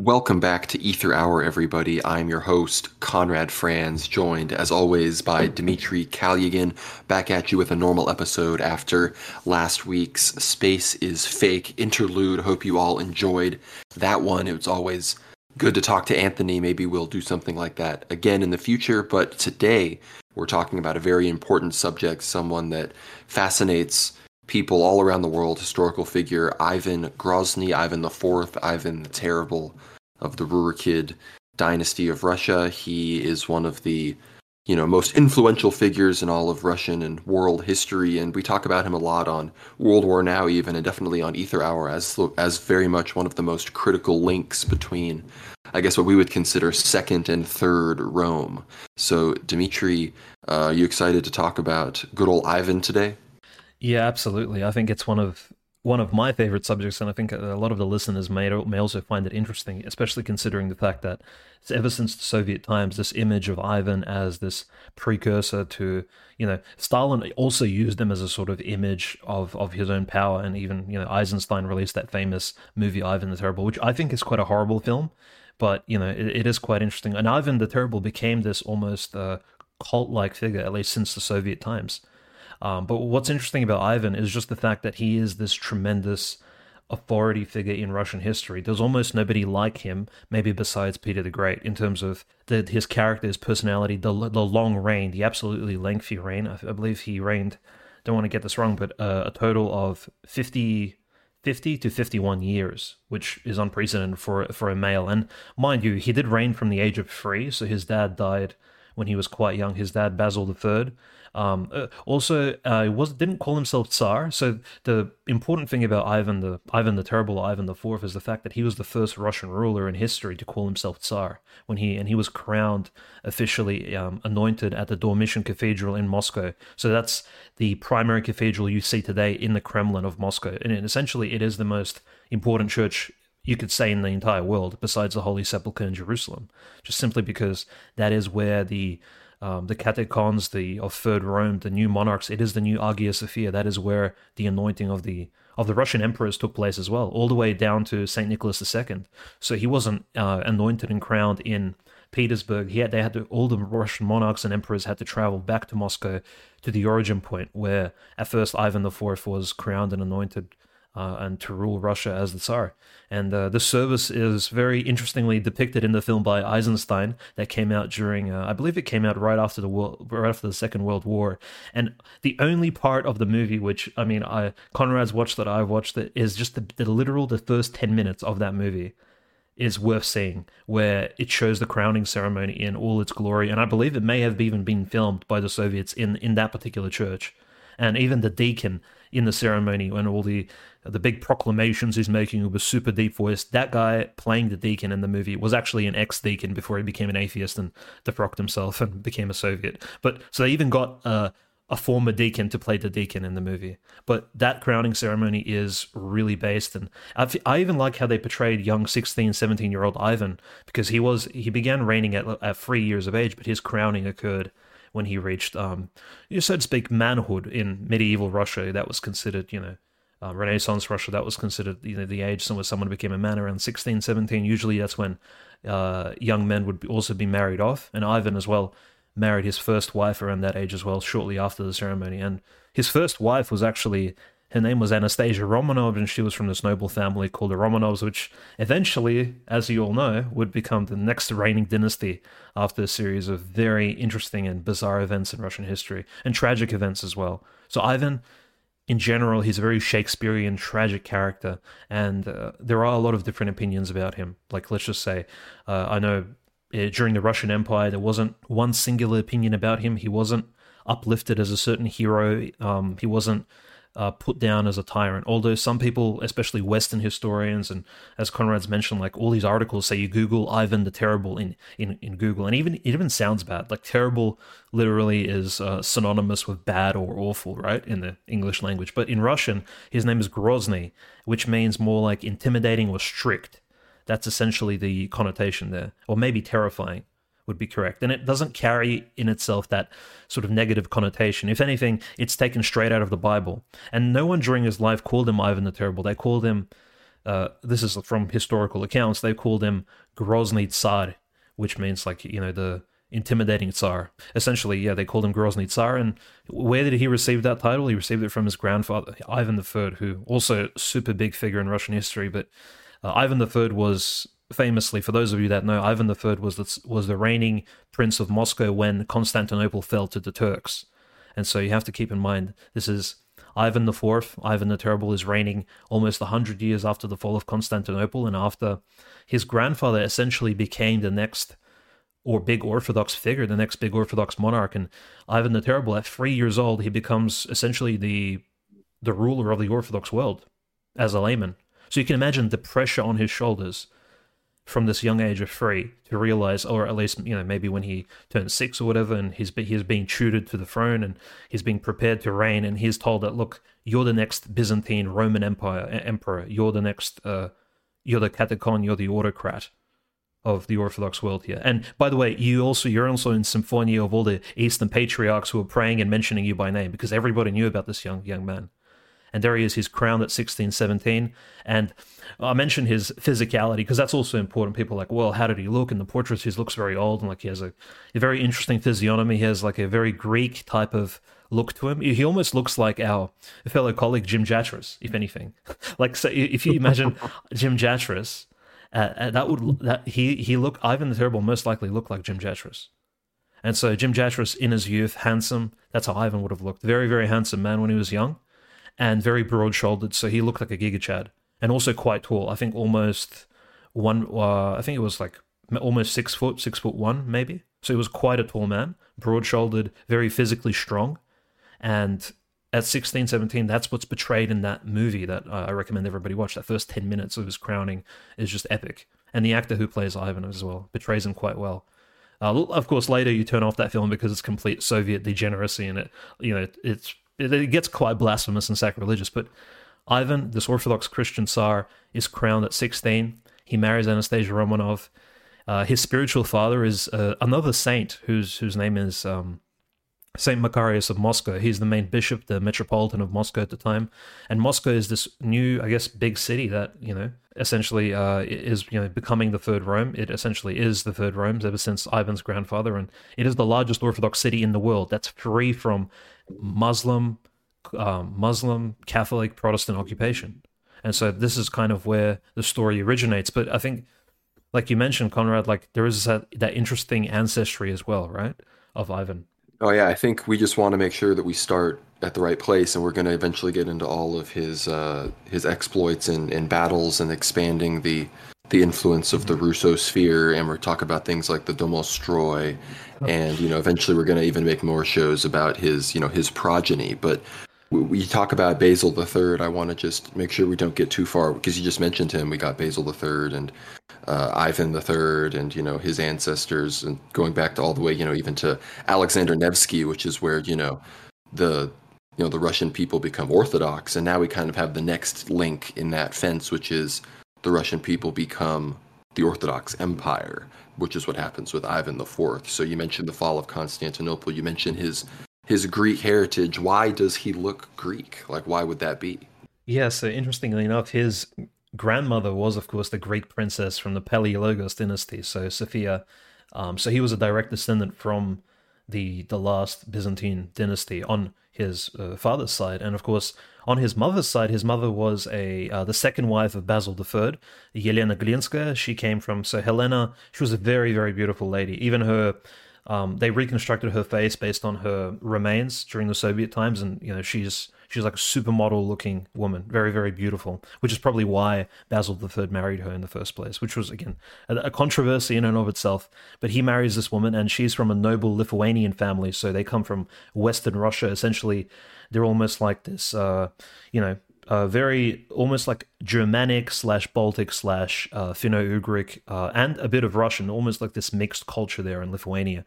Welcome back to Aether Hour, everybody. I'm your host, Conrad Franz, joined as always by Dmitry Kalyagin, back at you with a normal episode after last week's Space is Fake interlude. Hope you all enjoyed that one. It was always good to talk to Anthony. Maybe we'll do something like that again in the future, but today we're talking about a very important subject, someone that fascinates people all around the world, historical figure Ivan Grozny, Ivan IV, Ivan the Terrible of the Rurikid dynasty of Russia. He is one of the you know most influential figures in all of Russian and world history, and we talk about him a lot on World War Now, even, and definitely on Aether Hour as as very much one of the most critical links between, I guess, what we would consider second and third Rome. So, Dimitri, uh, are you excited to talk about good old Ivan today? Yeah, absolutely. I think it's one of one of my favorite subjects, and I think a lot of the listeners may may also find it interesting, especially considering the fact that ever since the Soviet times, this image of Ivan as this precursor to you know Stalin also used him as a sort of image of of his own power, and even you know Eisenstein released that famous movie Ivan the Terrible, which I think is quite a horrible film, but you know it, it is quite interesting. And Ivan the Terrible became this almost uh, cult like figure, at least since the Soviet times um, but what's interesting about Ivan is just the fact that he is this tremendous authority figure in Russian history. There's almost nobody like him, maybe besides Peter the Great, in terms of the, his character, his personality, the the long reign, the absolutely lengthy reign. I, I believe he reigned. Don't want to get this wrong, but uh, a total of 50, 50 to 51 years, which is unprecedented for for a male. And mind you, he did reign from the age of three, so his dad died when he was quite young. His dad, Basil III, um, uh, also, uh, was didn't call himself Tsar. So the important thing about Ivan the Ivan the Terrible, Ivan the Fourth, is the fact that he was the first Russian ruler in history to call himself Tsar when he and he was crowned officially um, anointed at the Dormition Cathedral in Moscow. So that's the primary cathedral you see today in the Kremlin of Moscow, and essentially it is the most important church you could say in the entire world, besides the Holy Sepulchre in Jerusalem, just simply because that is where the um, the catacombs, the of Third Rome, the new monarchs. It is the new Agia Sophia. That is where the anointing of the of the Russian emperors took place as well, all the way down to Saint Nicholas II. So he wasn't uh, anointed and crowned in Petersburg. He had they had to all the Russian monarchs and emperors had to travel back to Moscow to the origin point where at first Ivan IV was crowned and anointed uh, and to rule Russia as the Tsar. And uh, the service is very interestingly depicted in the film by Eisenstein that came out during, uh, I believe it came out right after the world, right after the Second World War. And the only part of the movie, which I mean, I Conrad's watched that I've watched it, is just the, the literal the first ten minutes of that movie is worth seeing, where it shows the crowning ceremony in all its glory. And I believe it may have even been filmed by the Soviets in in that particular church. And even the deacon in the ceremony when all the the big proclamations he's making with super deep voice. That guy playing the deacon in the movie was actually an ex deacon before he became an atheist and defrocked himself and became a Soviet. But so they even got a former deacon to play the deacon in the movie. But that crowning ceremony is really based, and I've, i even like how they portrayed young 16, 17 year old Ivan because he was he began reigning at at three years of age, but his crowning occurred when he reached, um, so to speak, manhood in medieval Russia. That was considered, you know, uh, Renaissance Russia, that was considered you know, the age where someone became a man around 16, 17. Usually that's when uh, young men would also be married off. And Ivan as well married his first wife around that age as well, shortly after the ceremony. And his first wife was actually, her name was Anastasia Romanov, and she was from this noble family called the Romanovs, which eventually, as you all know, would become the next reigning dynasty after a series of very interesting and bizarre events in Russian history, and tragic events as well. So Ivan in general, he's a very Shakespearean, tragic character, and uh, there are a lot of different opinions about him. Like, let's just say, uh, I know uh, during the Russian Empire, there wasn't one singular opinion about him. He wasn't uplifted as a certain hero. Um, he wasn't uh, put down as a tyrant. Although some people, especially Western historians, and as Conrad's mentioned, like all these articles say you Google Ivan the Terrible in, in, in Google, and even it even sounds bad. Like terrible literally is uh, synonymous with bad or awful, right, in the English language. But in Russian, his name is Grozny, which means more like intimidating or strict. That's essentially the connotation there, or maybe terrifying would be correct. And it doesn't carry in itself that sort of negative connotation. If anything, it's taken straight out of the Bible. And no one during his life called him Ivan the Terrible. They called him uh, this is from historical accounts, they called him Grozny Tsar, which means like, you know, the intimidating Tsar. Essentially, yeah, they called him Grozny Tsar. And where did he receive that title? He received it from his grandfather, Ivan III, who also super big figure in Russian history. But uh, Ivan III was famously, for those of you that know, Ivan III was the, was the reigning prince of Moscow when Constantinople fell to the Turks. And so you have to keep in mind this is Ivan IV, Ivan the Terrible, is reigning almost 100 years after the fall of Constantinople and after his grandfather essentially became the next or big Orthodox figure, the next big Orthodox monarch. And Ivan the Terrible, at three years old, he becomes essentially the the ruler of the Orthodox world as a layman. So you can imagine the pressure on his shoulders from this young age of three to realize, or at least you know maybe when he turns six or whatever, and he's he's being tutored to the throne and he's being prepared to reign, and he's told that look, you're the next Byzantine Roman Empire emperor, you're the next, uh, you're the katechon, you're the autocrat of the Orthodox world here. And by the way, you also you're also in symphonia of all the Eastern patriarchs who are praying and mentioning you by name because everybody knew about this young young man. And there he is, he's crowned at 16, 17. And I mentioned his physicality because that's also important. People are like, well, how did he look? In the portraits, he looks very old and like he has a, a very interesting physiognomy. He has like a very Greek type of look to him. He almost looks like our fellow colleague Jim Jatras, if anything. like, so if you imagine Jim Jatras, uh, uh, that would that he he look Ivan the Terrible most likely looked like Jim Jatras. And so Jim Jatras in his youth, handsome. That's how Ivan would have looked. Very very handsome man when he was young and very broad shouldered. So he looked like a Giga Chad and also quite tall. I think almost one, uh, I think it was like almost six foot, six foot one, maybe. So he was quite a tall man, broad shouldered, very physically strong. And at 16, 17, that's what's portrayed in that movie that I recommend everybody watch. That first 10 minutes of his crowning is just epic. And the actor who plays Ivan as well portrays him quite well. Uh, of course, later you turn off that film because it's complete Soviet degeneracy and it, you know, it's it gets quite blasphemous and sacrilegious. But Ivan, this Orthodox Christian Tsar, is crowned at 16. He marries Anastasia Romanov. Uh, his spiritual father is uh, another saint whose whose name is um, Saint Macarius of Moscow. He's the main bishop, the metropolitan of Moscow at the time, and Moscow is this new, I guess, big city that you know essentially uh, is you know becoming the third Rome. It essentially is the third Rome ever since Ivan's grandfather, and it is the largest Orthodox city in the world that's free from Muslim, um, Muslim, Catholic, Protestant occupation. And so this is kind of where the story originates. But I think, like you mentioned, Conrad, like there is that, that interesting ancestry as well, right, of Ivan. Oh yeah, I think we just want to make sure that we start at the right place, and we're going to eventually get into all of his uh, his exploits and, and battles and expanding the the influence of the Russo sphere, and we're talk about things like the Domostroi and you know eventually we're going to even make more shows about his you know his progeny but we talk about Basil the Third. I want to just make sure we don't get too far because you just mentioned him. We got Basil the Third and uh, Ivan the Third, and you know his ancestors, and going back to all the way, you know, even to Alexander Nevsky, which is where you know the you know the Russian people become Orthodox, and now we kind of have the next link in that fence, which is the Russian people become the Orthodox Empire which is what happens with Ivan IV. So you mentioned the fall of Constantinople. You mentioned his his Greek heritage. Why does he look Greek? Like, why would that be? Yeah. So interestingly enough, his grandmother was, of course, the Greek princess from the Palaiologos dynasty. So Sophia. Um, so he was a direct descendant from the the last Byzantine dynasty on his uh, father's side, and of course on his mother's side, his mother was a uh, the second wife of Basil III, Yelena Glinska. She came from so Helena. She was a very very beautiful lady. Even her, um, they reconstructed her face based on her remains during the Soviet times, and you know she's she's like a supermodel looking woman, very very beautiful. Which is probably why Basil III married her in the first place, which was again a, a controversy in and of itself. But he marries this woman, and she's from a noble Lithuanian family, so they come from Western Russia, essentially they're almost like this, uh, you know, very almost like Germanic slash Baltic slash uh, Finno-Ugric uh, and a bit of Russian, almost like this mixed culture there in Lithuania.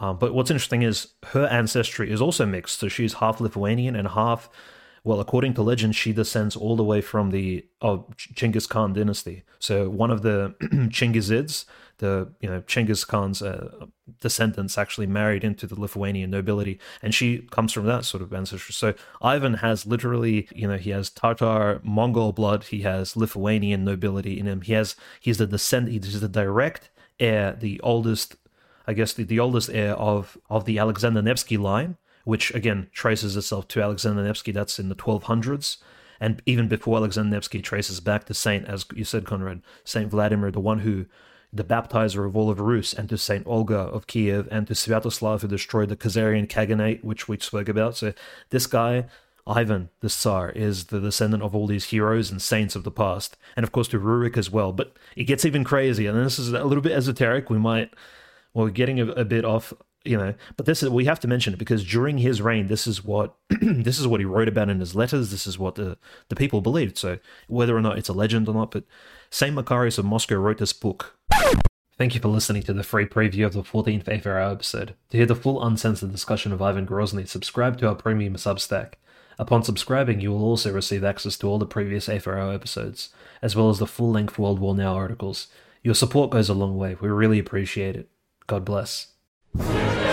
Um, but what's interesting is her ancestry is also mixed, so she's half Lithuanian and half Well, according to legend, she descends all the way from the oh, Chinggis Khan dynasty. So one of the Chinggizids, the you know Chinggis Khan's uh, descendants, actually married into the Lithuanian nobility, and she comes from that sort of ancestry. So Ivan has literally, you know, he has Tatar Mongol blood, he has Lithuanian nobility in him. He has he's the descent, he's the direct heir, the oldest, I guess, the, the oldest heir of of the Alexander Nevsky line which again traces itself to Alexander Nevsky. That's in the 1200s. And even before Alexander Nevsky traces back to Saint, as you said, Conrad, Saint Vladimir, the one who, the baptizer of all of Rus, and to Saint Olga of Kiev, and to Sviatoslav, who destroyed the Khazarian Khaganate, which we spoke about. So this guy, Ivan the Tsar, is the descendant of all these heroes and saints of the past, and of course to Rurik as well. But it gets even crazier, and this is a little bit esoteric. We might, well, we're getting a, a bit off you know but this is we have to mention it because during his reign this is what this is what he wrote about in his letters this is what the the people believed so whether or not it's a legend or not but saint macarius of moscow wrote this book Thank you for listening to the free preview of the 14th A4 episode. To hear the full uncensored discussion of Ivan Grozny, subscribe to our premium Substack. Upon subscribing, you will also receive access to all the previous A4 episodes, as well as the full length World War Now articles. Your support goes a long way. We really appreciate it. God bless. Yeah.